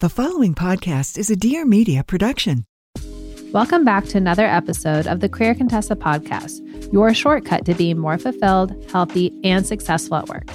The following podcast is a Dear Media production. Welcome back to another episode of the Career Contessa podcast, your shortcut to being more fulfilled, healthy, and successful at work.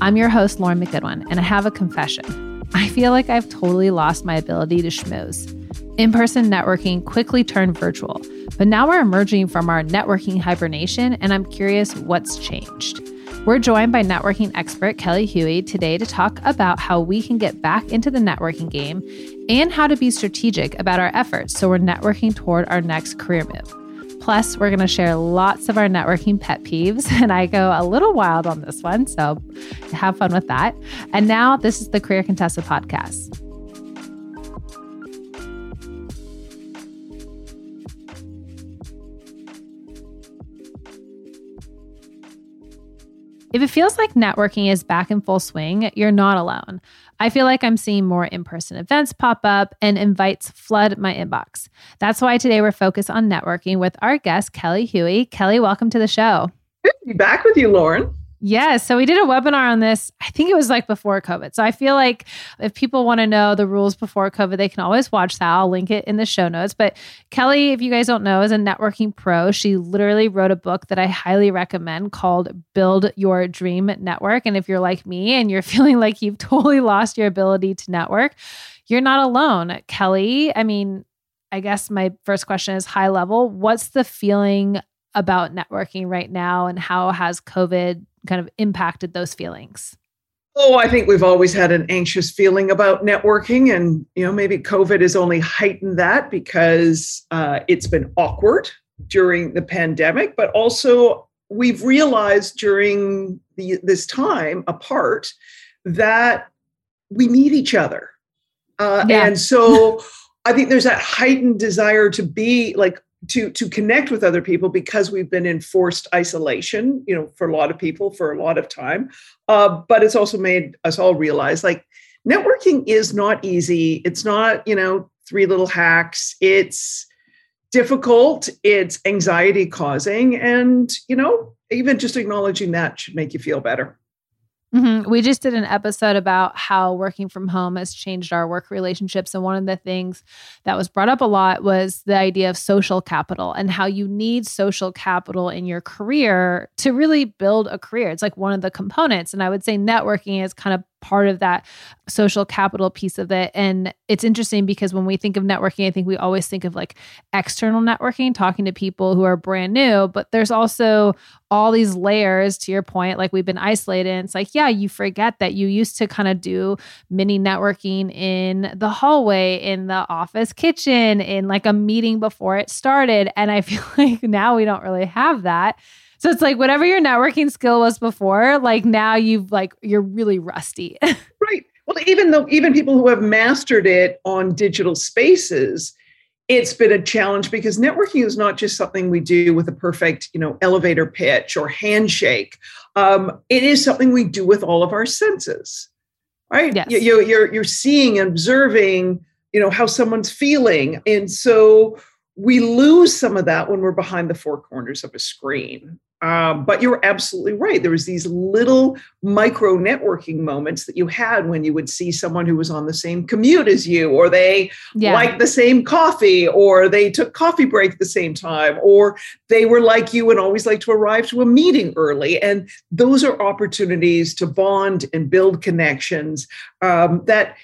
I'm your host, Lauren McGoodwin, and I have a confession. I feel like I've totally lost my ability to schmooze. In person networking quickly turned virtual, but now we're emerging from our networking hibernation, and I'm curious what's changed. We're joined by networking expert Kelly Hoey today to talk about how we can get back into the networking game and how to be strategic about our efforts so we're networking toward our next career move. Plus, we're going to share lots of our networking pet peeves, and I go a little wild on this one, so have fun with that. And now, this is the Career Contessa podcast. If it feels like networking is back in full swing, you're not alone. I feel like I'm seeing more in person events pop up and invites flood my inbox. That's why today we're focused on networking with our guest, Kelly Hoey. Kelly, welcome to the show. Good to be back with you, Lauren. Yeah. So we did a webinar on this. I think it was like before COVID. So I feel like if people want to know the rules before COVID, they can always watch that. I'll link it in the show notes. But Kelly, if you guys don't know, is a networking pro. She literally wrote a book that I highly recommend called Build Your Dream Network. And if you're like me and you're feeling like you've totally lost your ability to network, you're not alone. Kelly, I mean, I guess my first question is high level. What's the feeling about networking right now and how has COVID kind of impacted those feelings? Oh, I think we've always had an anxious feeling about networking, and you know maybe COVID has only heightened that because uh, it's been awkward during the pandemic, but also we've realized during the, this time apart that we need each other, uh, yeah. and so I think there's that heightened desire to be like to to connect with other people because we've been in forced isolation you know for a lot of people for a lot of time. Uh, but it's also made us all realize like networking is not easy. It's not you know three little hacks. It's difficult. It's anxiety causing. And you know even just acknowledging that should make you feel better Mm-hmm. We just did an episode about how working from home has changed our work relationships. And one of the things that was brought up a lot was the idea of social capital and how you need social capital in your career to really build a career. It's like one of the components. And I would say networking is kind of part of that social capital piece of it. And it's interesting because when we think of networking, I think we always think of like external networking, talking to people who are brand new, but there's also all these layers to your point. Like we've been isolated. And it's like, yeah, you forget that you used to kind of do mini networking in the hallway, in the office kitchen, in like a meeting before it started. And I feel like now we don't really have that. So it's like whatever your networking skill was before, like now you've like you're really rusty. right. Well, even though even people who have mastered it on digital spaces, it's been a challenge because networking is not just something we do with a perfect, you know, elevator pitch or handshake. Um, it is something we do with all of our senses, right? Yes. You, you, you're you're seeing, and observing, you know, how someone's feeling, and so we lose some of that when we're behind the four corners of a screen. Um, but you're absolutely right. There was these little micro networking moments that you had when you would see someone who was on the same commute as you, or they yeah. liked the same coffee, or they took coffee break at the same time, or they were like you and always like to arrive to a meeting early. And those are opportunities to bond and build connections um, that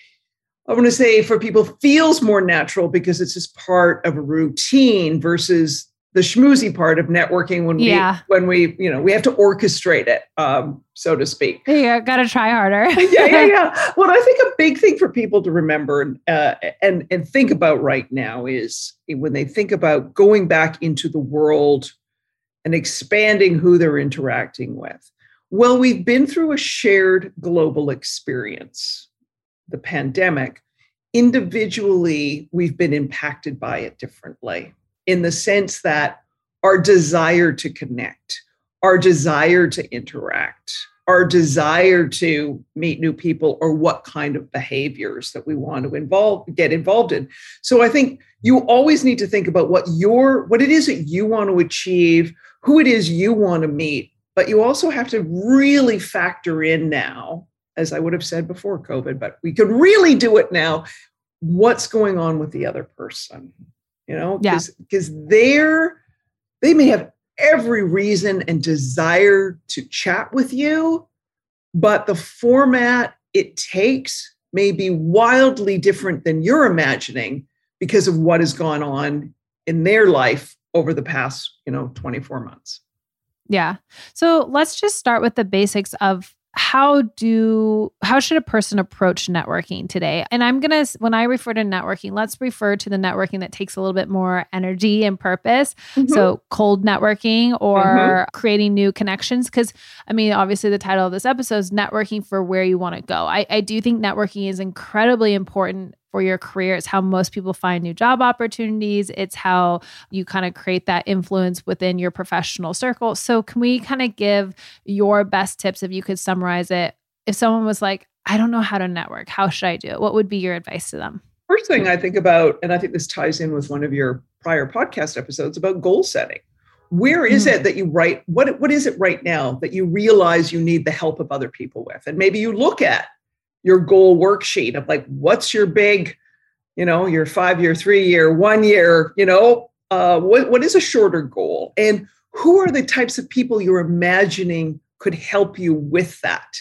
I want to say for people feels more natural because it's just part of a routine versus the schmoozy part of networking when Yeah. we when we you know we have to orchestrate it um so to speak. Yeah gotta try harder. yeah yeah yeah. Well i think a big thing for people to remember uh, and and think about right now is when they think about going back into the world and expanding who they're interacting with. Well we've been through a shared global experience the pandemic. Individually we've been impacted by it differently in the sense that our desire to connect our desire to interact our desire to meet new people or what kind of behaviors that we want to involve get involved in. So i think you always need to think about what your what it is that you want to achieve who it is you want to meet but you also have to really factor in now as i would have said before covid but we could really do it now what's going on with the other person you know Yeah. because they're they may have every reason and desire to chat with you but the format it takes may be wildly different than you're imagining because of what has gone on in their life over the past you know 24 months Yeah. So let's just start with the basics of how do how should a person approach networking today? And I'm going to when I refer to networking, let's refer to the networking that takes a little bit more energy and purpose. Mm-hmm. So cold networking or mm-hmm. creating new connections cuz I mean obviously the title of this episode is networking for where you want to go. I I do think networking is incredibly important for your career. It's how most people find new job opportunities. It's how you kind of create that influence within your professional circle. So, can we kind of give your best tips if you could summarize it? If someone was like, I don't know how to network, how should I do it? What would be your advice to them? First thing I think about, and I think this ties in with one of your prior podcast episodes about goal setting. Where is Mhm. it that you write? What what is it right now that you realize you need the help of other people with? And maybe you look at your goal worksheet of like, what's your big, you know, your five year, three year, one year, you know, uh, what what is a shorter goal? And who are the types of people you're imagining could help you with that?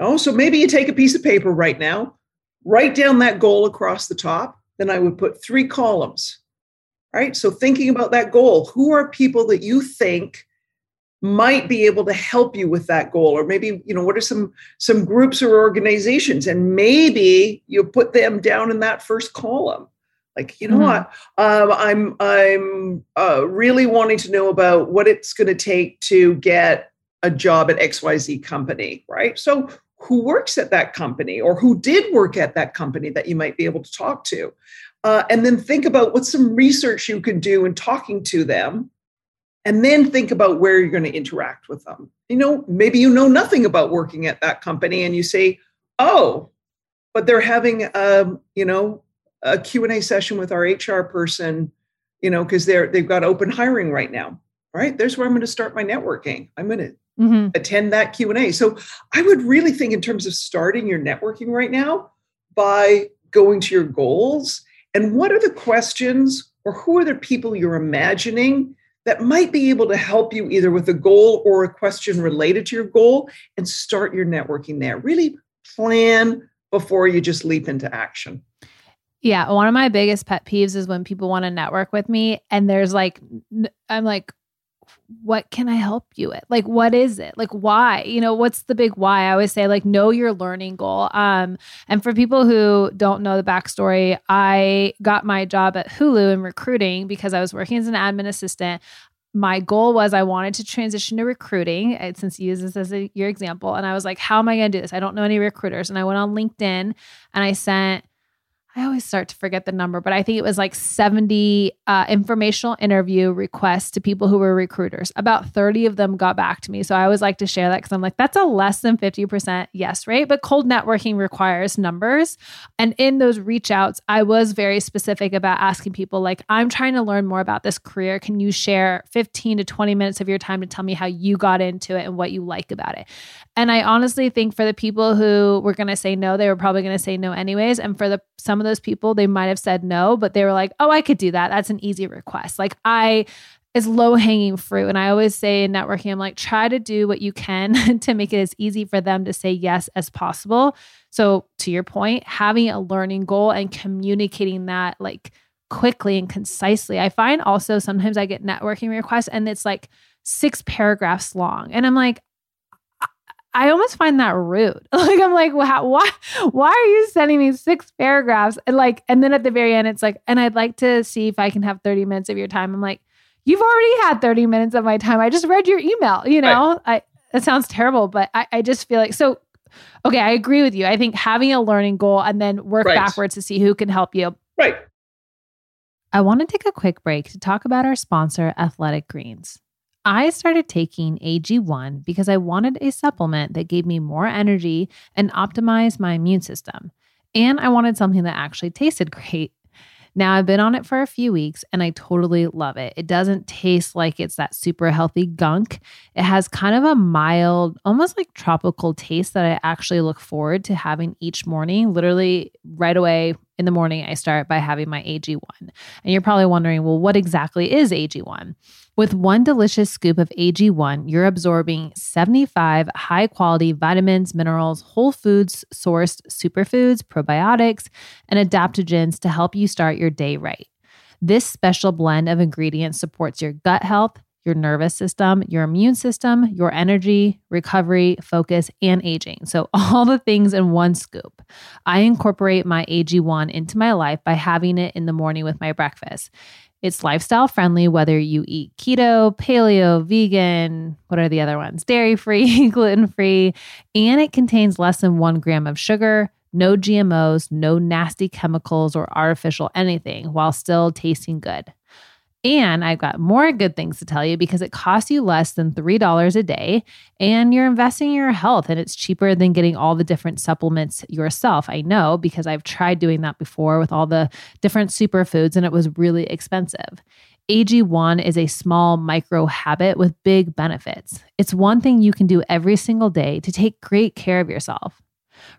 Oh, so maybe you take a piece of paper right now, write down that goal across the top. Then I would put three columns. Right. So thinking about that goal, who are people that you think might be able to help you with that goal? Or maybe, you know, what are some some groups or organizations? And maybe you put them down in that first column. Like, you know Mhm. what? Um, I'm I'm uh, really wanting to know about what it's going to take to get a job at XYZ company, right? So who works at that company or who did work at that company that you might be able to talk to? Uh, and then think about what's some research you could do in talking to them. And then think about where you're going to interact with them. You know, maybe you know nothing about working at that company and you say, oh, but they're having, a, you know, a Q&A session with our HR person, you know, because they're they've got open hiring right now. Right. There's where I'm going to start my networking. I'm going to Mm-hmm. attend that q&a so i would really think in terms of starting your networking right now by going to your goals and what are the questions or who are the people you're imagining that might be able to help you either with a goal or a question related to your goal and start your networking there. Really plan before you just leap into action. Yeah, one of my biggest pet peeves is when people want to network with me and there's like I'm like what can I help you with? Like what is it? Like why? You know, what's the big why? I always say like know your learning goal. Um and for people who don't know the backstory, I got my job at Hulu in recruiting because I was working as an admin assistant my goal was I wanted to transition to recruiting, uh, since you use this as a, your example. And I was like, how am I going to do this? I don't know any recruiters. And I went on LinkedIn and I sent, I always start to forget the number, but I think it was like 70 uh, informational interview requests to people who were recruiters. About 30 of them got back to me. So I always like to share that because I'm like, that's a less than 50% yes rate. But cold networking requires numbers. And in those reach outs, I was very specific about asking people, like, I'm trying to learn more about this career. Can you share 15 to 20 minutes of your time to tell me how you got into it and what you like about it? And I honestly think for the people who were going to say no, they were probably going to say no anyways. And for the some of those people, they might have said no, but they were like, "Oh, I could do that. That's an easy request." Like I it's low hanging fruit. And I always say in networking, I'm like, try to do what you can to make it as easy for them to say yes as possible. So, to your point, having a learning goal and communicating that like quickly and concisely. I find also sometimes I get networking requests and it's like six paragraphs long. And I'm like, I almost find that rude. Like I'm like, wow, why why are you sending me six paragraphs? And like, and then at the very end, it's like, and I'd like to see if I can have 30 minutes of your time. I'm like, you've already had 30 minutes of my time. I just read your email, you know? Right. I that sounds terrible, but I, I just feel like so okay, I agree with you. I think having a learning goal and then work right. backwards to see who can help you. Right. I want to take a quick break to talk about our sponsor, Athletic Greens. I started taking AG1 because I wanted a supplement that gave me more energy and optimized my immune system. And I wanted something that actually tasted great. Now, I've been on it for a few weeks and I totally love it. It doesn't taste like it's that super healthy gunk. It has kind of a mild, almost like tropical taste that I actually look forward to having each morning. Literally, right away in the morning, I start by having my AG1. And you're probably wondering, well, what exactly is AG1? With one delicious scoop of AG1, you're absorbing 75 high quality vitamins, minerals, whole foods sourced superfoods, probiotics, and adaptogens to help you start your day right. This special blend of ingredients supports your gut health, your nervous system, your immune system, your energy, recovery, focus, and aging. So, all the things in one scoop. I incorporate my AG1 into my life by having it in the morning with my breakfast. It's lifestyle friendly, whether you eat keto, paleo, vegan, what are the other ones? Dairy free, gluten free, and it contains less than one gram of sugar, no GMOs, no nasty chemicals or artificial anything while still tasting good. And I've got more good things to tell you because it costs you less than $3 a day and you're investing in your health and it's cheaper than getting all the different supplements yourself. I know because I've tried doing that before with all the different superfoods and it was really expensive. AG1 is a small micro habit with big benefits. It's one thing you can do every single day to take great care of yourself.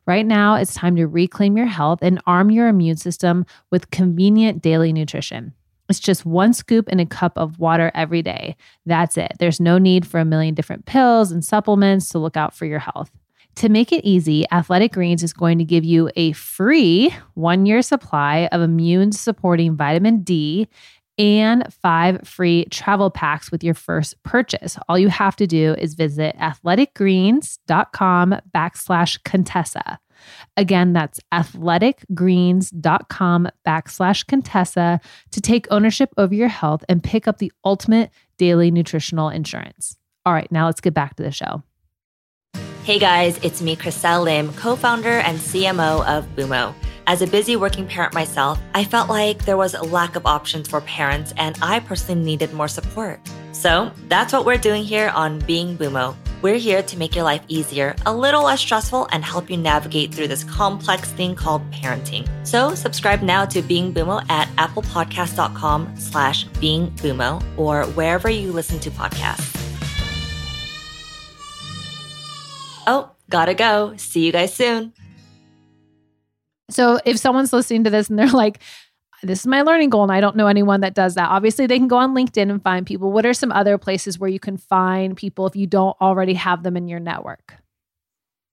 Right now, it's time to reclaim your health and arm your immune system with convenient daily nutrition. It's just one scoop in a cup of water every day. That's it. There's no need for a million different pills and supplements to look out for your health. To make it easy, Athletic Greens is going to give you a free one year supply of immune supporting vitamin D and five free travel packs with your first purchase. All you have to do is visit athleticgreens.com backslash Contessa. Again, that's athleticgreens.com backslash Contessa to take ownership over your health and pick up the ultimate daily nutritional insurance. All right, now let's get back to the show. Hey guys, it's me, Chriselle Lim, co founder and CMO of BUMO. As a busy working parent myself, I felt like there was a lack of options for parents and I personally needed more support. So that's what we're doing here on Being BUMO. We're here to make your life easier, a little less stressful, and help you navigate through this complex thing called parenting. So subscribe now to Being BUMO at applepodcast.com slash Being BUMO or wherever you listen to podcasts. Oh, gotta go. See you guys soon. So if someone's listening to this and they're like, this is my learning goal and I don't know anyone that does that. Obviously, they can go on LinkedIn and find people. What are some other places where you can find people if you don't already have them in your network?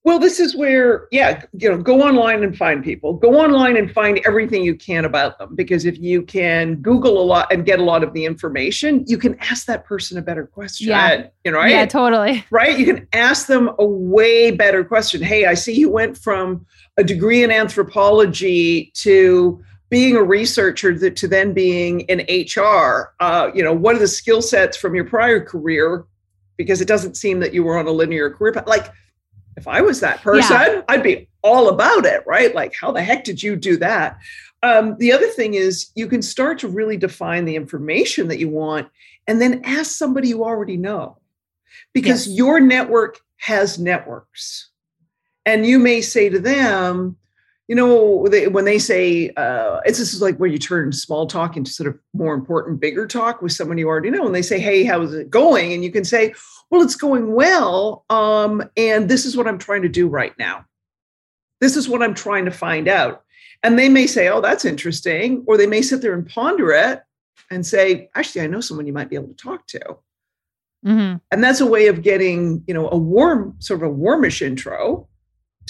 Well, this is where, yeah, you know, go online and find people. Go online and find everything you can about them because if you can Google a lot and get a lot of the information, you can ask that person a better question. Yeah, uh, you know, right? Yeah, totally. Right? You can ask them a way better question. Hey, I see you went from a degree in anthropology to being a researcher to then being in HR, uh, you know, what are the skill sets from your prior career? Because it doesn't seem that you were on a linear career path. Like, if I was that person, yeah. I'd be all about it, right? Like, how the heck did you do that? Um, the other thing is, you can start to really define the information that you want and then ask somebody you already know because yes. your network has networks. And you may say to them, you know, they, when they say uh, it's this is like where you turn small talk into sort of more important, bigger talk with someone you already know, and they say, "Hey, how's it going?" and you can say, "Well, it's going well, um, and this is what I'm trying to do right now. This is what I'm trying to find out." And they may say, "Oh, that's interesting," or they may sit there and ponder it, and say, actually, I know someone you might be able to talk to. Mm-hmm. And that's a way of getting, you know, a warm, sort of a warmish intro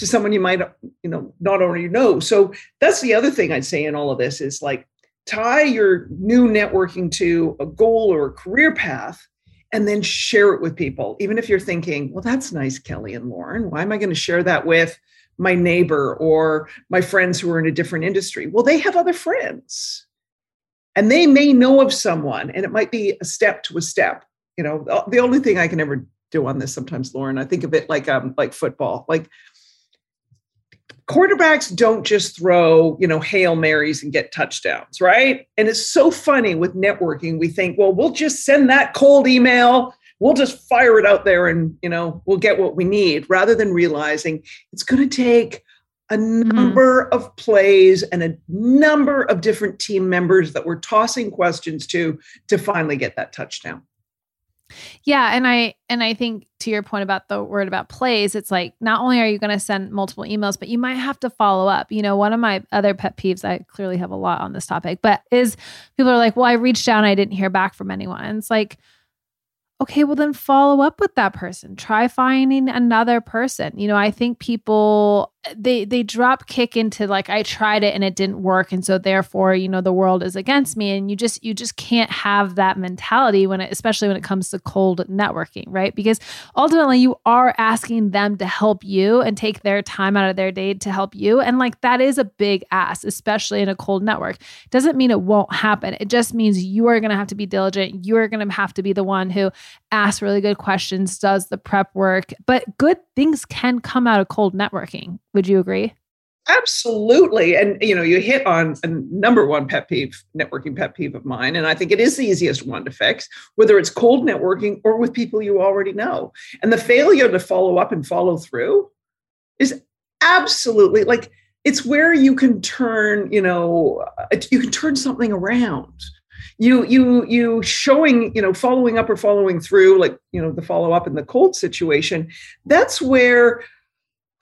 to someone you might, you know, not already know. So that's the other thing I'd say in all of this is like tie your new networking to a goal or a career path and then share it with people. Even if you're thinking, well, that's nice, Kelly and Lauren. Why am I going to share that with my neighbor or my friends who are in a different industry? Well, they have other friends and they may know of someone and it might be a step to a step. You know, the only thing I can ever do on this sometimes, Lauren, I think of it like um like football. Like quarterbacks don't just throw, you know, Hail Marys and get touchdowns, right? And it's so funny with networking. We think, well, we'll just send that cold email, we'll just fire it out there and, you know, we'll get what we need rather than realizing it's going to take a number mm-hmm. of plays and a number of different team members that we're tossing questions to to finally get that touchdown. Yeah, and I and I think to your point about the word about plays, it's like not only are you going to send multiple emails, but you might have to follow up. You know, one of my other pet peeves, I clearly have a lot on this topic, but is people are like, "Well, I reached out and I didn't hear back from anyone." It's like, okay, well then follow up with that person. Try finding another person. You know, I think people they they drop kick into like I tried it and it didn't work and so therefore, you know, the world is against me and you just you just can't have that mentality when it especially when it comes to cold networking, right? Because ultimately you are asking them to help you and take their time out of their day to help you and like that is a big ask, especially in a cold network. Doesn't mean it won't happen. It just means you are going to have to be diligent. You are going to have to be the one who asks really good questions, does the prep work, but good things can come out of cold networking. Would you agree? Absolutely. And you know, you hit on a number one pet peeve, networking pet peeve of mine. And I think it is the easiest one to fix, whether it's cold networking or with people you already know. And the failure to follow up and follow through is absolutely like it's where you can turn, you know, uh, you can turn something around you you you showing you know following up or following through like you know the follow up in the cold situation that's where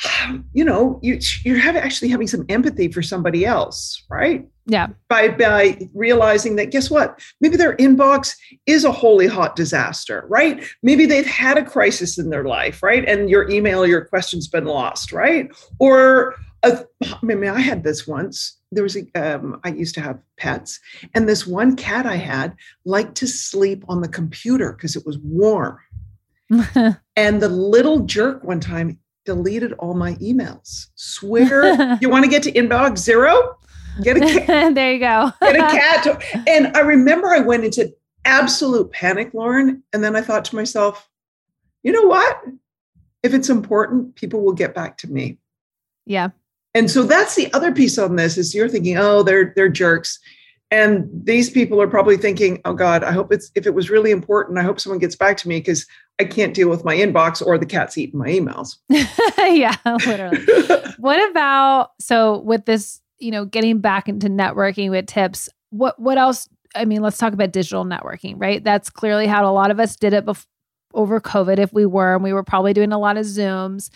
you know you you're having actually having some empathy for somebody else right? Yeah. By by realizing that guess what? Maybe their inbox is a holy hot disaster right? Maybe they've had a crisis in their life right? And your email your question's been lost right? Or a, I mean, I had this once. There was a um, I used to have pets, and this one cat I had liked to sleep on the computer because it was warm. and the little jerk one time deleted all my emails. Swear you want to get to inbox zero? Get a cat. there you go. get a cat. And I remember I went into absolute panic, Lauren, and then I thought to myself, you know what? If it's important, people will get back to me. Yeah. And so that's the other piece on this is you're thinking, oh, they're they're jerks. And these people are probably thinking, oh God, I hope it's if it was really important, I hope someone gets back to me because I can't deal with my inbox or the cat's eating my emails. yeah, literally. what about so with this, you know, getting back into networking with tips, what what else? I mean, let's talk about digital networking, right? That's clearly how a lot of us did it before over COVID if we were, and we were probably doing a lot of Zooms.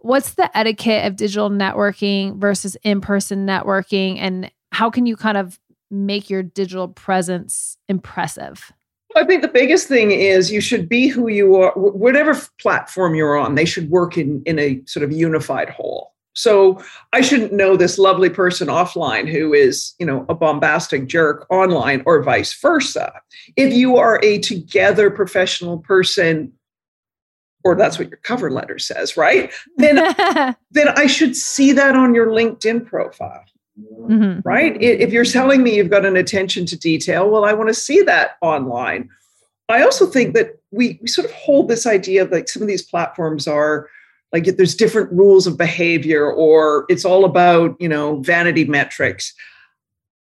What's the etiquette of digital networking versus in person networking? And how can you kind of make your digital presence impressive? I think the biggest thing is you should be who you are, whatever platform you're on, they should work in, in a sort of unified whole. So I shouldn't know this lovely person offline who is, you know, a bombastic jerk online or vice versa. If you are a together professional person or that's what your cover letter says, right? Then, then I should see that on your LinkedIn profile. Mm-hmm. Right. If you're telling me you've got an attention to detail, well, I want to see that online. I also think that we, we sort of hold this idea of like some of these platforms are like there's different rules of behavior or it's all about, you know, vanity metrics.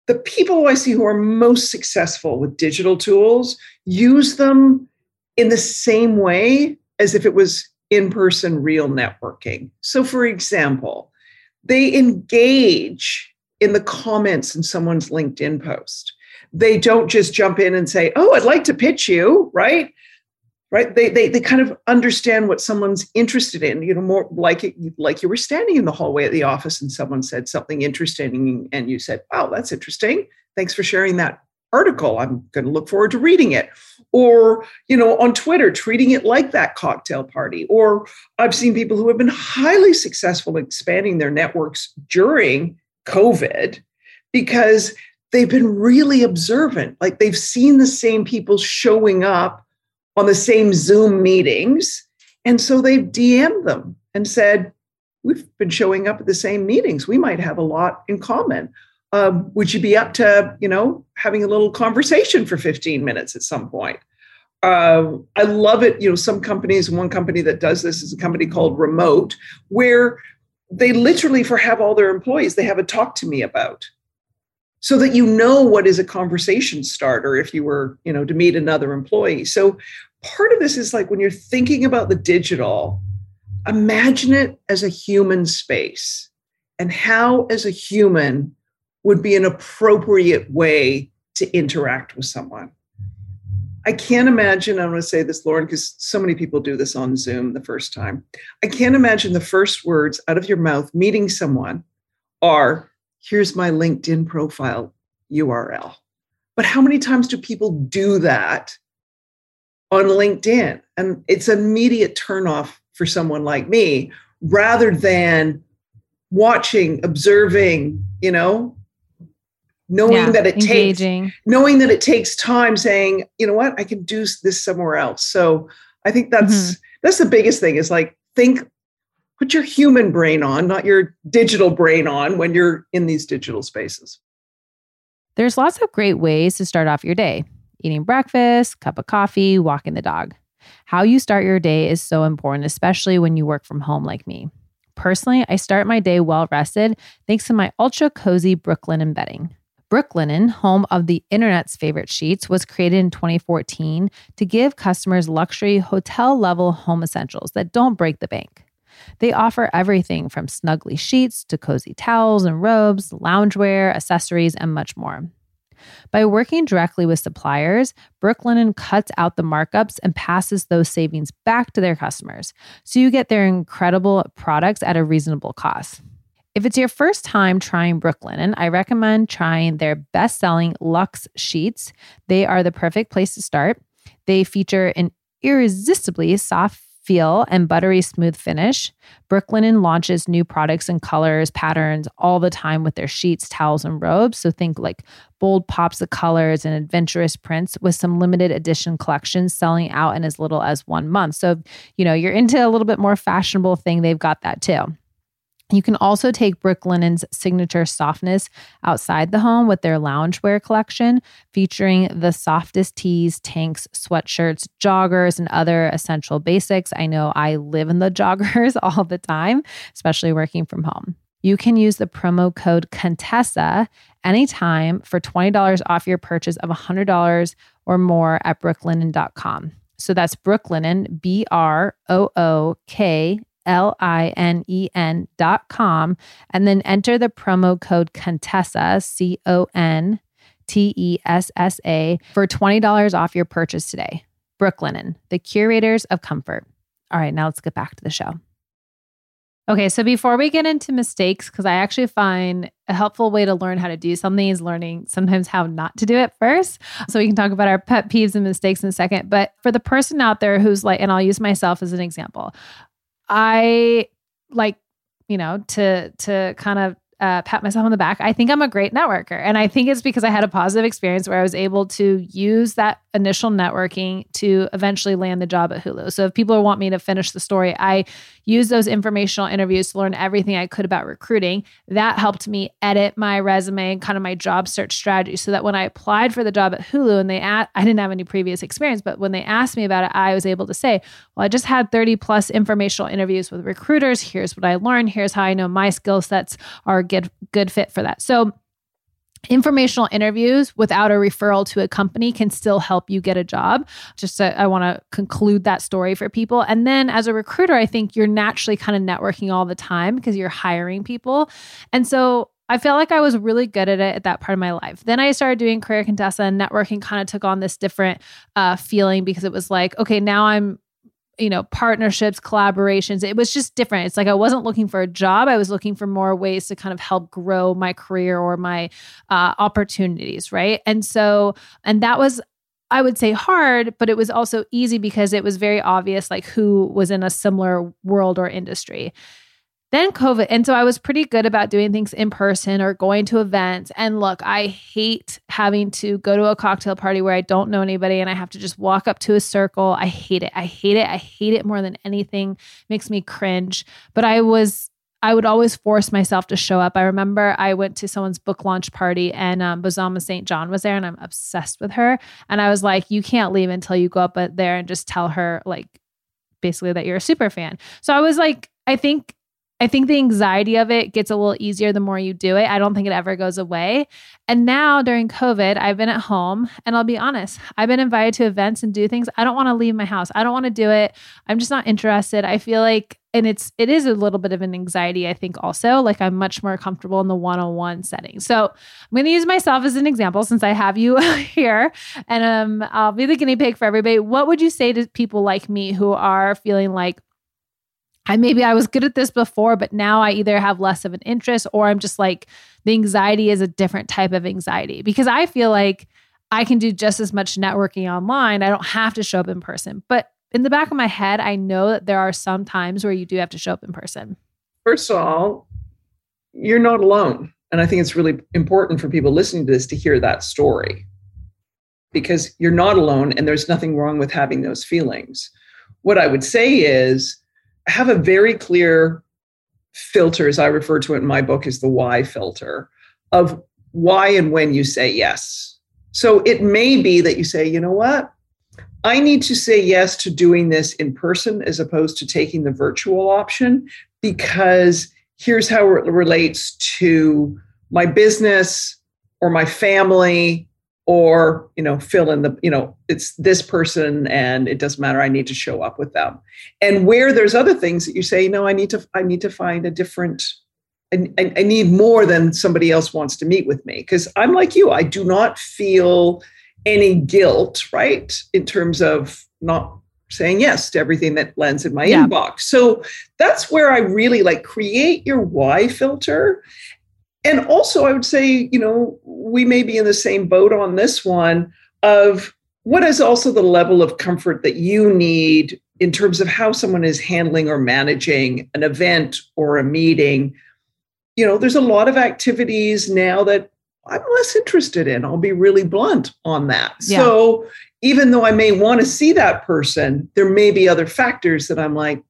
The people I see who are most successful with digital tools use them in the same way as if it was in person real networking. So, for example, they engage in the comments in someone's LinkedIn post. They don't just jump in and say, Oh, I'd like to pitch you, right? Right. They, they, they kind of understand what someone's interested in, you know, more like it, like you were standing in the hallway at the office and someone said something interesting and you said, Wow, that's interesting. Thanks for sharing that article. I'm going to look forward to reading it. Or, you know, on Twitter, treating it like that cocktail party. Or I've seen people who have been highly successful expanding their networks during COVID because they've been really observant. Like they've seen the same people showing up on the same Zoom meetings. And so they've DM'd them and said, We've been showing up at the same meetings. We might have a lot in common. Um, would you be up to, you know, having a little conversation for 15 minutes at some point? Uh, I love it. You know, some companies, one company that does this is a company called Remote, where they literally, for have all their employees, they have a talk to me about. So that you know what is a conversation starter if you were you know to meet another employee. So part of this is like when you're thinking about the digital imagine it as a human space and how as a human would be an appropriate way to interact with someone i can't imagine i'm going to say this lauren because so many people do this on zoom the first time. I can't imagine the first words out of your mouth meeting someone are here's my linkedin profile url but how many times do people do that on LinkedIn. And it's an immediate turnoff for someone like me rather than watching, observing, you know, knowing yeah, that it engaging. takes knowing that it takes time saying, you know what, I can do this somewhere else. So I think that's mm-hmm. that's the biggest thing is like think put your human brain on, not your digital brain on when you're in these digital spaces. There's lots of great ways to start off your day eating breakfast, cup of coffee, walking the dog. How you start your day is so important, especially when you work from home like me. Personally, I start my day well rested thanks to my ultra cozy brooklyn bedding. Brooklinen, home of the internet's favorite sheets, was created in 2014 to give customers luxury hotel level home essentials that don't break the bank. They offer everything from snuggly sheets to cozy towels and robes, loungewear, accessories, and much more. By working directly with suppliers, Brooklinen cuts out the markups and passes those savings back to their customers. So you get their incredible products at a reasonable cost. If it's your first time trying Brooklinen, I recommend trying their best selling Luxe sheets. They are the perfect place to start. They feature an irresistibly soft feel and buttery smooth finish. Brooklinen launches new products and colors, patterns all the time with their sheets, towels, and robes. So think like bold pops of colors and adventurous prints with some limited edition collections selling out in as little as one month. So, you know, you're into a little bit more fashionable thing, they've got that too. You can also take Brooklinen's signature softness outside the home with their loungewear collection, featuring the softest tees, tanks, sweatshirts, joggers, and other essential basics. I know I live in the joggers all the time, especially working from home. You can use the promo code Contessa anytime for $20 off your purchase of $100 or more at brooklinen.com. So that's Brooklinen, B R O O K L I N E N dot com, and then enter the promo code Contessa, C O N T E S S A, for $20 off your purchase today. Brooklinen, the curators of comfort. All right, now let's get back to the show. Okay, so before we get into mistakes, because I actually find a helpful way to learn how to do something is learning sometimes how not to do it first. So we can talk about our pet peeves and mistakes in a second. But for the person out there who's like, and I'll use myself as an example, I like, you know, to to kind of uh, pat myself on the back. I think I'm a great networker. And I think it's because I had a positive experience where I was able to use that initial networking to eventually land the job at Hulu. So if people want me to finish the story, I use those informational interviews to learn everything I could about recruiting. That helped me edit my resume and kind of my job search strategy so that when I applied for the job at Hulu and they asked, I didn't have any previous experience, but when they asked me about it, I was able to say, well, I just had 30 plus informational interviews with recruiters. Here's what I learned. Here's how I know my skill sets are good good fit for that. So informational interviews without a referral to a company can still help you get a job just i want to conclude that story for people and then as a recruiter i think you're naturally kind of networking all the time because you're hiring people and so I felt like I was really good at it at that part of my life. Then I started doing Career Contessa and networking kind of took on this different uh, feeling because it was like, okay, now I'm you know, partnerships, collaborations. It was just different. It's like I wasn't looking for a job. I was looking for more ways to kind of help grow my career or my uh, opportunities. Right. And so, and that was, I would say hard, but it was also easy because it was very obvious like who was in a similar world or industry. Then COVID. And so I was pretty good about doing things in person or going to events. And look, I hate having to go to a cocktail party where I don't know anybody and I have to just walk up to a circle. I hate it. I hate it. I hate it more than anything. It makes me cringe. But I was I would always force myself to show up. I remember I went to someone's book launch party and um, Bozoma St. John was there and I'm obsessed with her. And I was like, you can't leave until you go up there and just tell her, like, basically that you're a super fan. So I was like, I think I think the anxiety of it gets a little easier the more you do it. I don't think it ever goes away. And now during COVID, I've been at home and I'll be honest, I've been invited to events and do things. I don't want to leave my house. I don't want to do it. I'm just not interested. I feel like and it's it is a little bit of an anxiety I think also like I'm much more comfortable in the one-on-one setting. So I'm going to use myself as an example since I have you here and um I'll be the guinea pig for everybody. What would you say to people like me who are feeling like I maybe I was good at this before, but now I either have less of an interest or I'm just like the anxiety is a different type of anxiety because I feel like I can do just as much networking online. I don't have to show up in person. But in the back of my head, I know that there are some times where you do have to show up in person. First of all, you're not alone. And I think it's really important for people listening to this to hear that story because you're not alone and there's nothing wrong with having those feelings. What I would say is, have a very clear filter, as I refer to it in my book, is the why filter of why and when you say yes. So it may be that you say, you know what? I need to say yes to doing this in person as opposed to taking the virtual option because here's how it relates to my business or my family or you know fill in the you know it's this person and it doesn't matter i need to show up with them. And where there's other things that you say no i need to i need to find a different I, I need more than somebody else wants to meet with me. Because i'm like you i do not feel any guilt right in terms of not saying yes to everything that lands in my yeah. inbox. So that's where i really like create your why filter and also i would say you know we may be in the same boat on this one of what is also the level of comfort that you need in terms of how someone is handling or managing an event or a meeting you know there's a lot of activities now that i'm less interested in i'll be really blunt on that yeah. so even though i may want to see that person there may be other factors that i'm like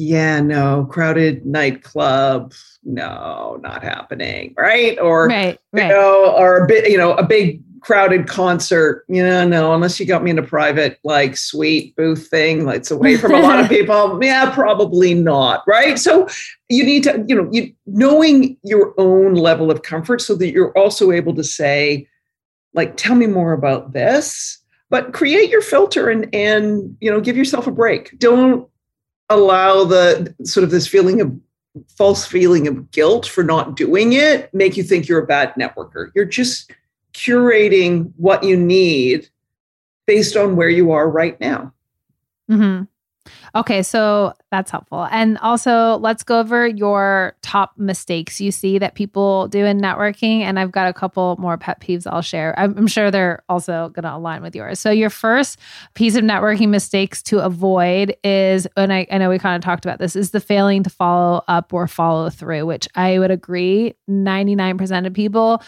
yeah, no, crowded nightclub, no, not happening, right? Or right, right. you know, or a bit, you know, a big crowded concert, you know, no, unless you got me in a private like suite booth thing, like it's away from a lot of people. Yeah, probably not, right? So you need to, you know, you knowing your own level of comfort so that you're also able to say, like, tell me more about this but create your filter and and you know give yourself a break don't allow the sort of this feeling of false feeling of guilt for not doing it make you think you're a bad networker. You're just curating what you need based on where you are right now. Mm-hmm. Okay, so that's helpful. And also, let's go over your top mistakes you see that people do in networking. And I've got a couple more pet peeves I'll share. I'm, sure they're also going to align with yours. So, your first piece of networking mistakes to avoid is, and I, I know we kind of talked about this, is the failing to follow up or follow through, which I would agree 99% of people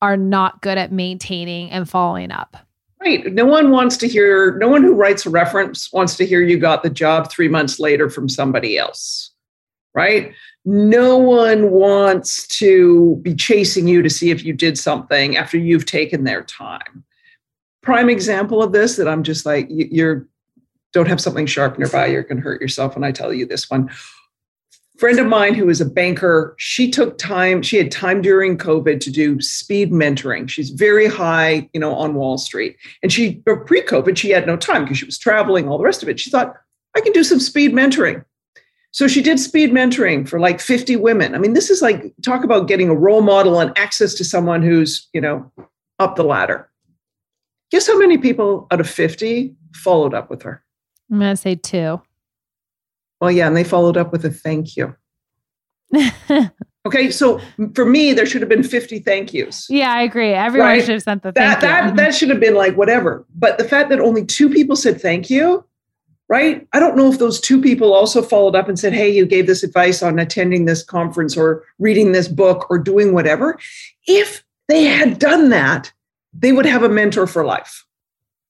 are not good at maintaining and following up. Right. No one wants to hear, no one who writes a reference wants to hear you got the job three months later from somebody else. Right. No one wants to be chasing you to see if you did something after you've taken their time. Prime example of this that I'm just like, you're don't have something sharp nearby, you're going to hurt yourself when I tell you this one friend of mine who is a banker she took time she had time during covid to do speed mentoring. She's very high you know on wall street. And she pre-covid she had no time because she was traveling all the rest of it. She thought i can do some speed mentoring. So she did speed mentoring for like 50 women. I mean this is like talk about getting a role model and access to someone who's you know up the ladder. Guess how many people out of 50 followed up with her? I'm going to say two Well, yeah, and they followed up with a thank you. Okay, so for me, there should have been 50 thank yous. yeah, I agree. Everyone Right. should have sent the That thank you. that that should have been like whatever. But the fact that only two people said thank you, right? I don't know if those two people also followed up and said, "Hey, you gave this advice on attending this conference or reading this book or doing whatever." If they had done that, they would have a mentor for life.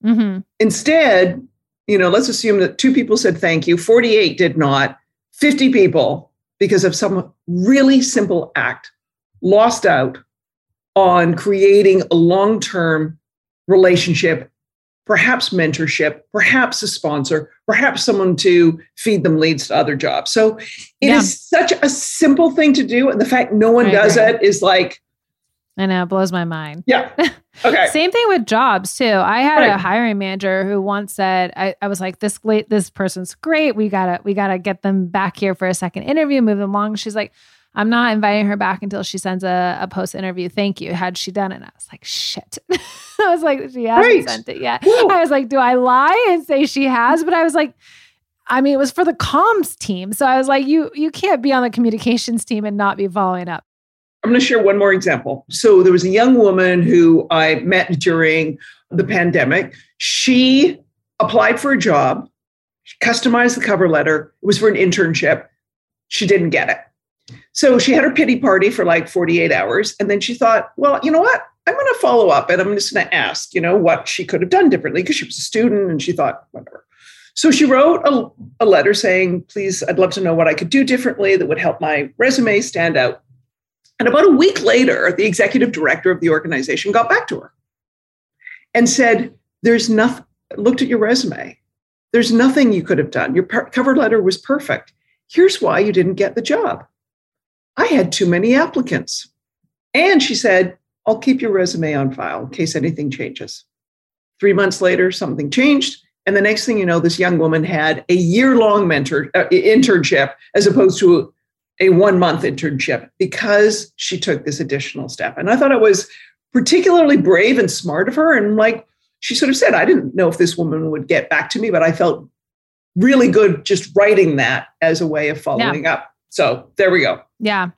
Mhm. Instead, you know, let's assume that two people said thank you, 48 did not, 50 people, because of some really simple act, lost out on creating a long term relationship, perhaps mentorship, perhaps a sponsor, perhaps someone to feed them leads to other jobs. So it is Yeah. such a simple thing to do. And the fact no one I does agree. it is like, I know, it blows my mind. yeah, okay. Same thing with jobs too. I had a hiring manager who once said, I, I was like, this late, this person's great. We gotta, we gotta get them back here for a second interview, move them along. She's like, I'm not inviting her back until she sends a, a post interview. Thank you. Had she done it? I was like, shit. I was like, she hasn't Right. sent it yet. I was like, do I lie and say she has? But I was like, I mean, it was for the comms team. So I was like, you you can't be on the communications team and not be following up. I'm going to share one more example. So there was a young woman who I met during the pandemic. She applied for a job, she customized the cover letter. It was for an internship. She didn't get it. So she had her pity party for like 48 hours. And then she thought, well, you know what? I'm going to follow up and I'm just going to ask, you know, what she could have done differently because she was a student and she thought, whatever. So she wrote a, a letter saying, please, I'd love to know what I could do differently that would help my resume stand out. And about a week later, the executive director of the organization got back to her and said, There's nothing, looked at your resume. There's nothing you could have done. Your per- cover letter was perfect. Here's why you didn't get the job. I had too many applicants. And she said, I'll keep your resume on file in case anything changes. Three months later, something changed. And the next thing you know, this young woman had a year long mentor uh, internship as opposed to a one month internship because she took this additional step. And I thought it was particularly brave and smart of her. And like she sort of said, I didn't know if this woman would get back to me, but I felt really good just writing that as a way of following up. So there we go. Yeah.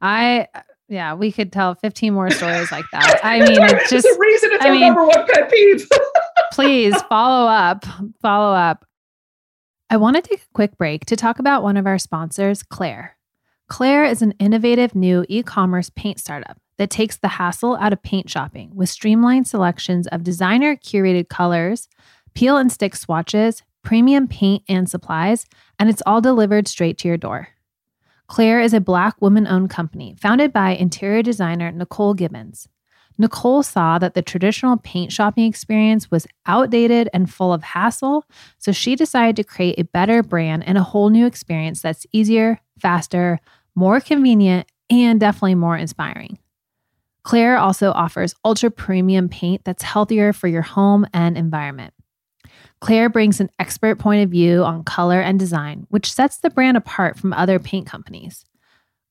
I yeah, we could tell 15 more stories like that. I mean, it's just the reason it's I our mean- number one pet peeve. please follow up. Follow up. I want to take a quick break to talk about one of our sponsors, Clare. Clare is an innovative new e commerce paint startup that takes the hassle out of paint shopping with streamlined selections of designer curated colors, peel and stick swatches, premium paint and supplies, and it's all delivered straight to your door. Clare is a Black woman owned company founded by interior designer Nicole Gibbons. Nicole saw that the traditional paint shopping experience was outdated and full of hassle, so she decided to create a better brand and a whole new experience that's easier, faster, more convenient, and definitely more inspiring. Clare also offers ultra premium paint that's healthier for your home and environment. Clare brings an expert point of view on color and design, which sets the brand apart from other paint companies.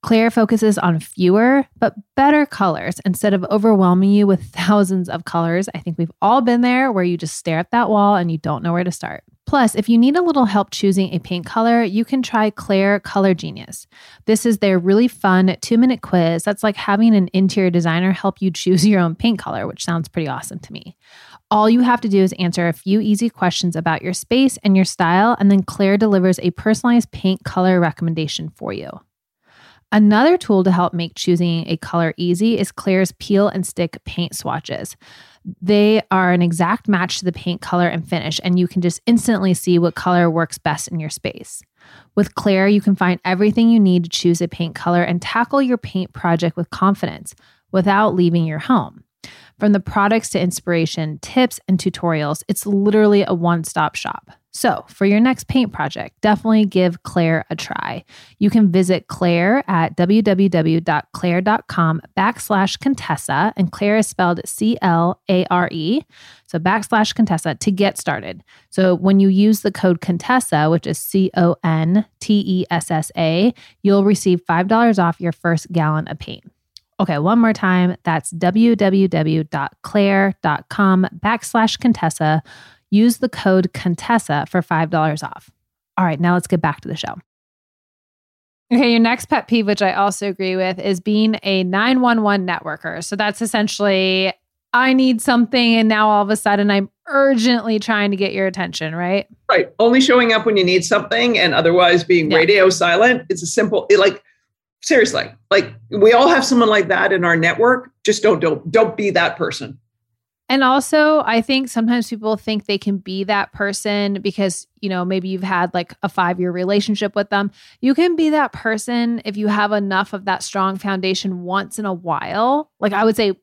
Clare focuses on fewer but better colors instead of overwhelming you with thousands of colors. I think we've all been there where you just stare at that wall and you don't know where to start. Plus, if you need a little help choosing a paint color, you can try Clare Color Genius. This is their really fun two minute quiz that's like having an interior designer help you choose your own paint color, which sounds pretty awesome to me. All you have to do is answer a few easy questions about your space and your style, and then Clare delivers a personalized paint color recommendation for you. Another tool to help make choosing a color easy is Clare's peel and stick paint swatches. They are an exact match to the paint color and finish, and you can just instantly see what color works best in your space. With Clare, you can find everything you need to choose a paint color and tackle your paint project with confidence without leaving your home. From the products to inspiration, tips, and tutorials, it's literally a one stop shop. So, for your next paint project, definitely give Clare a try. You can visit Clare at www.clare.com backslash Contessa, and Clare is spelled C L A R E, so backslash Contessa to get started. So, when you use the code Contessa, which is C O N T E S S A, you'll receive $5 off your first gallon of paint. Okay, one more time. That's www.clare.com backslash Contessa. Use the code Contessa for $5 off. All right, now let's get back to the show. Okay, your next pet peeve, which I also agree with, is being a 911 networker. So that's essentially, I need something, and now all of a sudden I'm urgently trying to get your attention, right? Right. Only showing up when you need something and otherwise being Yeah. radio silent. It's a simple, it, like, seriously, like we all have someone like that in our network. Just don't, don't, don't be that person. And also, I think sometimes people think they can be that person because, you know, maybe you've had like a five year relationship with them. You can be that person if you have enough of that strong foundation once in a while. Like, I would say,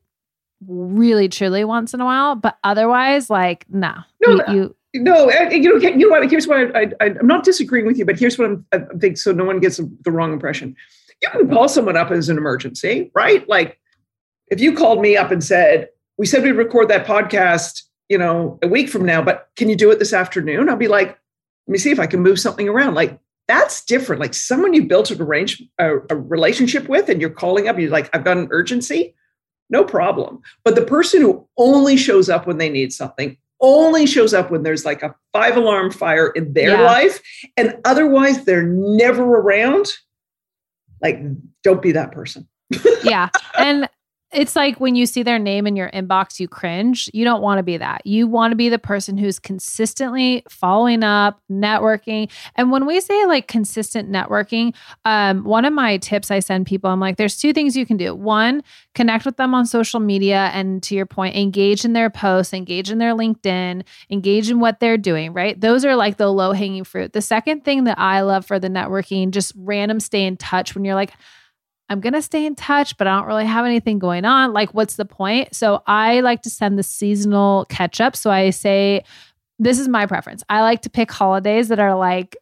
really, truly once in a while. But otherwise, like, no. No, you, you No, you know, you know what? Here's what I, I, I'm not disagreeing with you, but here's what I'm, I think so no one gets the wrong impression. You can call someone up as an emergency, right? Like if you called me up and said, we said we'd record that podcast, you know, a week from now, but can you do it this afternoon? I'll be like, let me see if I can move something around. Like that's different. Like someone you built an arrange a, a relationship with, and you're calling up, you're like, I've got an urgency, no problem. But the person who only shows up when they need something, only shows up when there's like a five alarm fire in their Yeah. life, and otherwise they're never around. Like, don't be that person. yeah. And it's like when you see their name in your inbox, you cringe. You don't want to be that. You want to be the person who's consistently following up, networking. And when we say like consistent networking, um, one of my tips I send people, I'm like, there's two things you can do. One, connect with them on social media. And to your point, engage in their posts, engage in their LinkedIn, engage in what they're doing, right? Those are like the low hanging fruit. The second thing that I love for the networking, just random stay in touch when you're like, I'm going to stay in touch, but I don't really have anything going on. Like, what's the point? So, I like to send the seasonal catch up. So, I say, this is my preference. I like to pick holidays that are like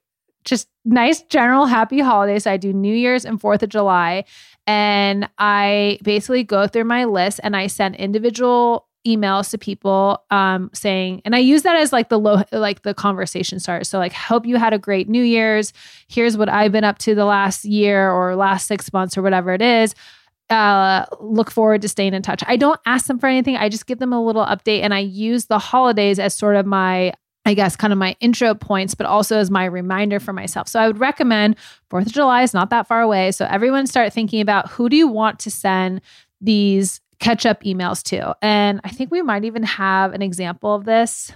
just nice, general, happy holidays. So I do New Year's and 4th of July. And I basically go through my list and I send individual emails to people um saying and I use that as like the low like the conversation starter. So like hope you had a great New Year's. Here's what I've been up to the last year or last 6 months or whatever it is. Uh look forward to staying in touch. I don't ask them for anything. I just give them a little update and I use the holidays as sort of my I guess kind of my intro points, but also as my reminder for myself. So I would recommend 4th of July is not that far away. So everyone start thinking about who do you want to send these catch up emails too. And I think we might even have an example of this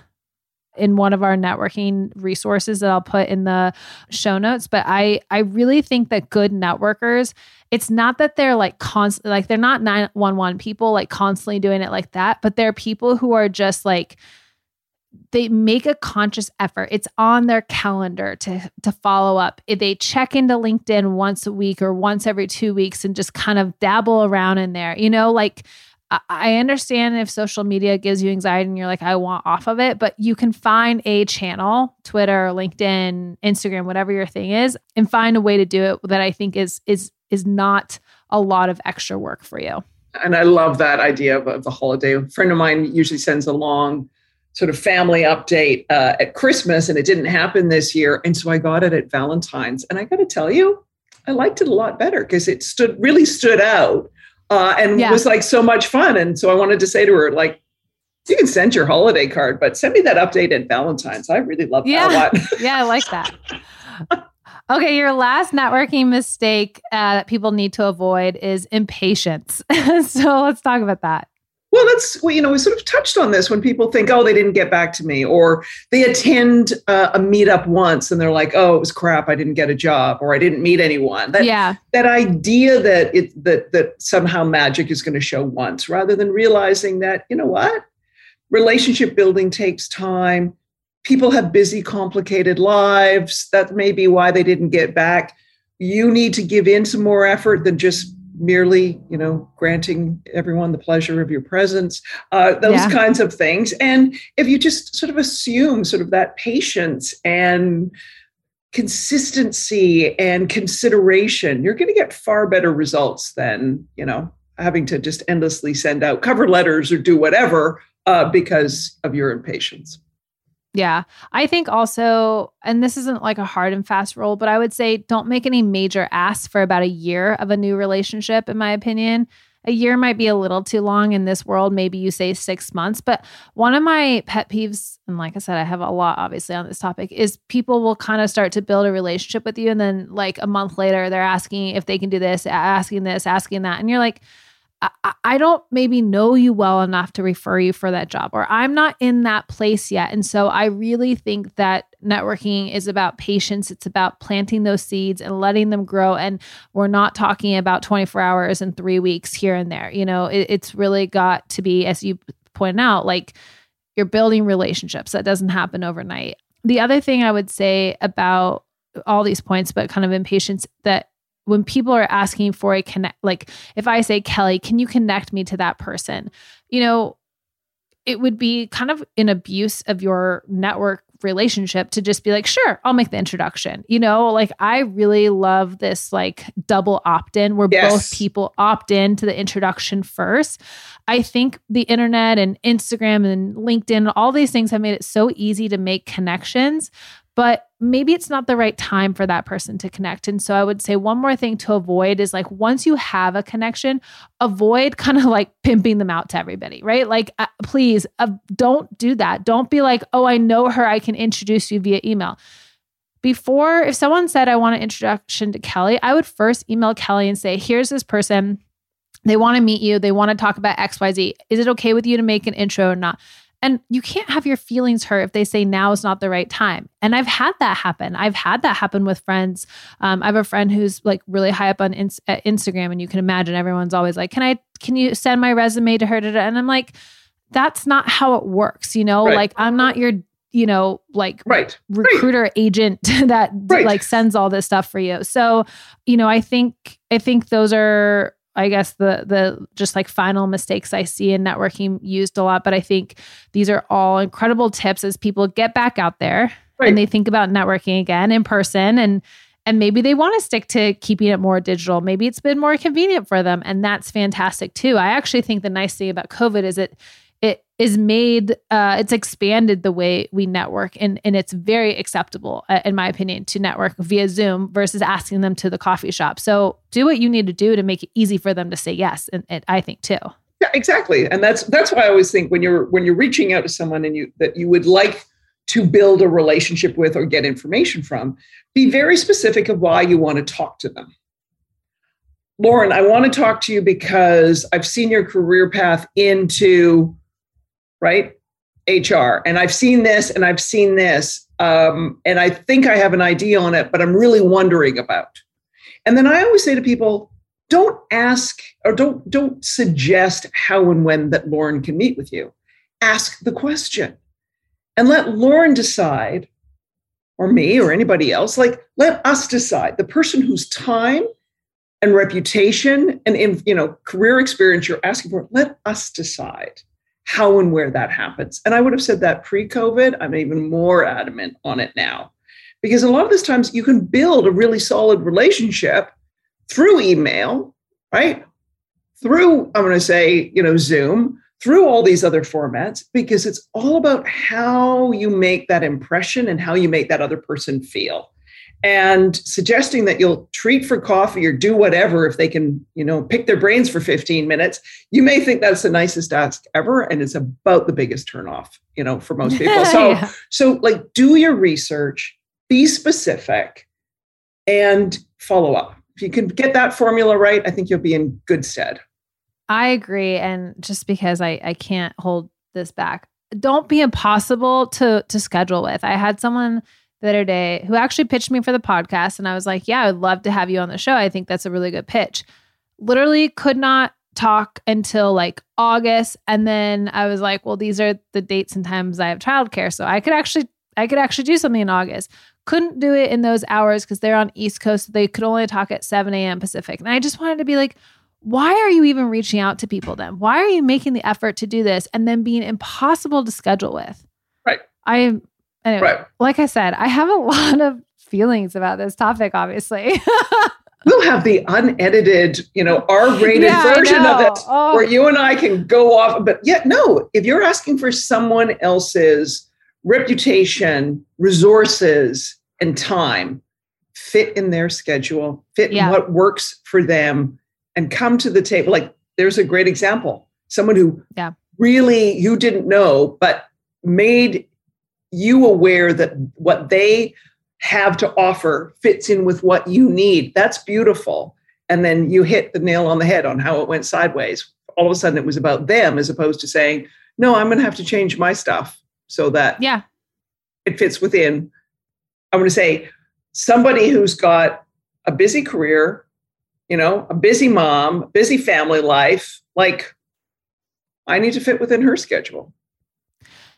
in one of our networking resources that I'll put in the show notes, but I I really think that good networkers it's not that they're like constant like they're not 911 people like constantly doing it like that, but they're people who are just like they make a conscious effort. It's on their calendar to to follow up. They check into LinkedIn once a week or once every 2 weeks and just kind of dabble around in there. You know, like I- understand if social media gives you anxiety and you're like, I want off of it, but you can find a channel, Twitter, LinkedIn, Instagram, whatever your thing is, and find a way to do it that I think is is is not a lot of extra work for you. And I love that idea of, of the holiday. A friend of mine usually sends a long sort of family update uh, at Christmas, and it didn't happen this year. And so I got it at Valentine's. And I got to tell you, I liked it a lot better because it stood really stood out uh, and Yeah. was like so much fun. And so I wanted to say to her, like, you can send your holiday card, but send me that update at Valentine's. I really love Yeah. that a lot. yeah, I like that. Okay, your last networking mistake uh, that people need to avoid is impatience. so let's talk about that. Well, that's well, you know we sort of touched on this when people think, oh, they didn't get back to me, or they attend uh, a meetup once and they're like, oh, it was crap, I didn't get a job, or I didn't meet anyone. That yeah, that idea that it that that somehow magic is going to show once, rather than realizing that you know what, relationship building takes time. People have busy, complicated lives. That may be why they didn't get back. You need to give in some more effort than just merely, you know, granting everyone the pleasure of your presence, uh, those Yeah. kinds of things. And if you just sort of assume sort of that patience and consistency and consideration, you're going to get far better results than, you know, having to just endlessly send out cover letters or do whatever uh, because of your impatience. Yeah. I think also, and this isn't like a hard and fast rule, but I would say don't make any major asks for about a year of a new relationship, in my opinion. a year might be a little too long in this world. Maybe you say six months. But one of my pet peeves, and like I said, I have a lot obviously on this topic, is people will kind of start to build a relationship with you. And then like a month later, they're asking if they can do this, asking this, asking that. And you're like, I, don't maybe know you well enough to refer you for that job, or I'm not in that place yet. And so I really think that networking is about patience. It's about planting those seeds and letting them grow. And we're not talking about 24 hours and three weeks here and there. You know, it, it's really got to be, as you pointed out, like you're building relationships. That doesn't happen overnight. The other thing I would say about all these points, but kind of impatience that when people are asking for a connect, like if I say, Kelly, can you connect me to that person? You know, it would be kind of an abuse of your network relationship to just be like, sure, I'll make the introduction. You know, like I really love this like double opt in where yes. both people opt in to the introduction first. I think the internet and Instagram and LinkedIn, all these things have made it so easy to make connections but maybe it's not the right time for that person to connect. And so I would say one more thing to avoid is like once you have a connection, avoid kind of like pimping them out to everybody, right? Like, uh, please uh, don't do that. Don't be like, oh, I know her. I can introduce you via email. Before, if someone said, I want an introduction to Kelly, I would first email Kelly and say, here's this person. They want to meet you. They want to talk about XYZ. Is it okay with you to make an intro or not? And you can't have your feelings hurt if they say now is not the right time. And I've had that happen. I've had that happen with friends. Um, I have a friend who's like really high up on in- Instagram, and you can imagine everyone's always like, "Can I? Can you send my resume to her?" And I'm like, "That's not how it works." You know, right. like I'm not your you know like right. recruiter right. agent that right. like sends all this stuff for you so you know i think i think those are I guess the the just like final mistakes I see in networking used a lot. But I think these are all incredible tips as people get back out there right. and they think about networking again in person and and maybe they want to stick to keeping it more digital. Maybe it's been more convenient for them, and that's fantastic too. I actually think the nice thing about COVID is it it is made uh, it's expanded the way we network and and it's very acceptable uh, in my opinion to network via zoom versus asking them to the coffee shop. So do what you need to do to make it easy for them to say yes and, and i think too. Yeah exactly. And that's that's why i always think when you're when you're reaching out to someone and you that you would like to build a relationship with or get information from be very specific of why you want to talk to them. Lauren i want to talk to you because i've seen your career path into right? HR. And I've seen this and I've seen this. Um, and I think I have an idea on it, but I'm really wondering about. And then I always say to people, don't ask or don't don't suggest how and when that Lauren can meet with you. Ask the question and let Lauren decide, or me or anybody else, like let us decide. The person whose time and reputation and you know career experience you're asking for, let us decide how and where that happens. And I would have said that pre COVID. I'm even more adamant on it now because a lot of these times you can build a really solid relationship through email, right? Through, I'm going to say, you know, Zoom, through all these other formats, because it's all about how you make that impression and how you make that other person feel and suggesting that you'll treat for coffee or do whatever if they can, you know, pick their brains for 15 minutes, you may think that's the nicest ask ever. And it's about the biggest turnoff, you know, for most people. So, yeah. so like do your research, be specific, and follow up. If you can get that formula right, I think you'll be in good stead. I agree. And just because I, I can't hold this back, don't be impossible to to schedule with. I had someone the other day who actually pitched me for the podcast. And I was like, yeah, I'd love to have you on the show. I think that's a really good pitch. Literally could not talk until like August. And then I was like, well, these are the dates and times I have childcare. So I could actually, I could actually do something in August. Couldn't do it in those hours because they're on East Coast. So They could only talk at 7 a.m. Pacific. And I just wanted to be like, why are you even reaching out to people then? Why are you making the effort to do this and then being impossible to schedule with? Right. I am Anyway, right. like I said, I have a lot of feelings about this topic, obviously. we'll have the unedited, you know, R-rated yeah, version of it oh. where you and I can go off. But yet, no, if you're asking for someone else's reputation, resources, and time, fit in their schedule, fit yeah. in what works for them, and come to the table. Like there's a great example. Someone who Yeah. really you didn't know, but made you aware that what they have to offer fits in with what you need. That's beautiful. And then you hit the nail on the head on how it went sideways. All of a sudden, it was about them as opposed to saying, no, I'm going to have to change my stuff so that Yeah. it fits within. I'm going to say somebody who's got a busy career, you know, a busy mom, busy family life. Like, I need to fit within her schedule.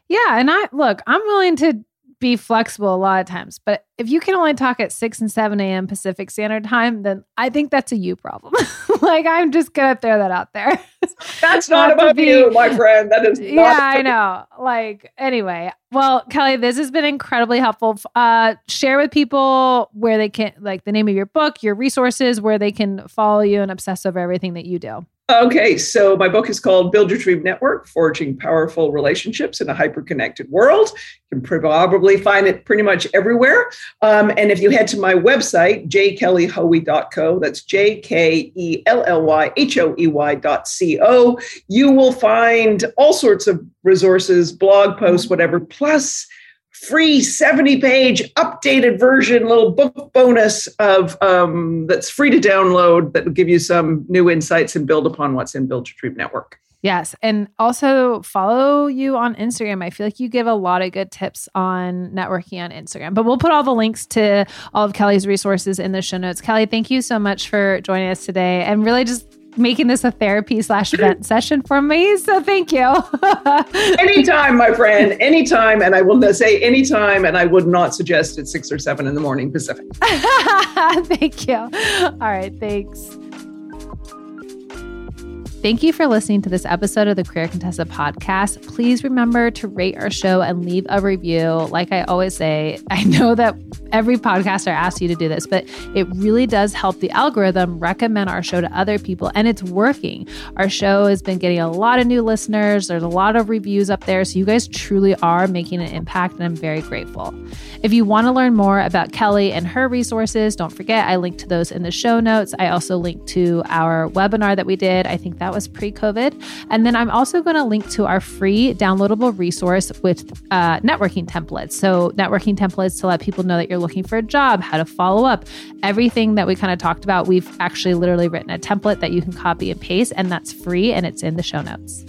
Yeah. And I look, I'm willing to be flexible a lot of times, but if you can only talk at 6 and 7 a.m. Pacific Standard Time, then I think that's a you problem. like, I'm just going to throw that out there. That's Not not about be- you, my friend. That is not yeah, I know. Like, anyway, well, Kelly, this has been incredibly helpful. Uh, share with people where they can, like, the name of your book, your resources, where they can follow you and obsess over everything that you do. Okay, so my book is called Build Your Dream Network Forging Powerful Relationships in a Hyper Connected World. You can probably find it pretty much everywhere. Um, and if you head to my website, jkellyhoey.co, that's J K E L L Y H O E Y dot C O, you will find all sorts of resources, blog posts, whatever, plus free 70 page updated version little book bonus of um, that's free to download that will give you some new insights and build upon what's in build your dream network Yes. And also follow you on Instagram. I feel like you give a lot of good tips on networking on Instagram. But we'll put all the links to all of Kelly's resources in the show notes. Kelly, thank you so much for joining us today and really just making this a therapy slash vent session for me. So thank you. anytime my friend anytime and i will say anytime and i would not suggest it's six or seven in the morning pacific thank you. All right. Thanks. Thank you for listening to this episode of the Career Contessa podcast. Please remember to rate our show and leave a review. Like I always say, I know that every podcaster asks you to do this, but it really does help the algorithm recommend our show to other people, and it's working. Our show has been getting a lot of new listeners. There's a lot of reviews up there. So you guys truly are making an impact, and I'm very grateful. If you want to learn more about Kelly and her resources, don't forget I linked to those in the show notes. I also linked to our webinar that we did. I think that was pre COVID. And then I'm also going to link to our free downloadable resource with uh, networking templates. So, networking templates to let people know that you're looking for a job, how to follow up, everything that we kind of talked about. We've actually literally written a template that you can copy and paste, and that's free and it's in the show notes.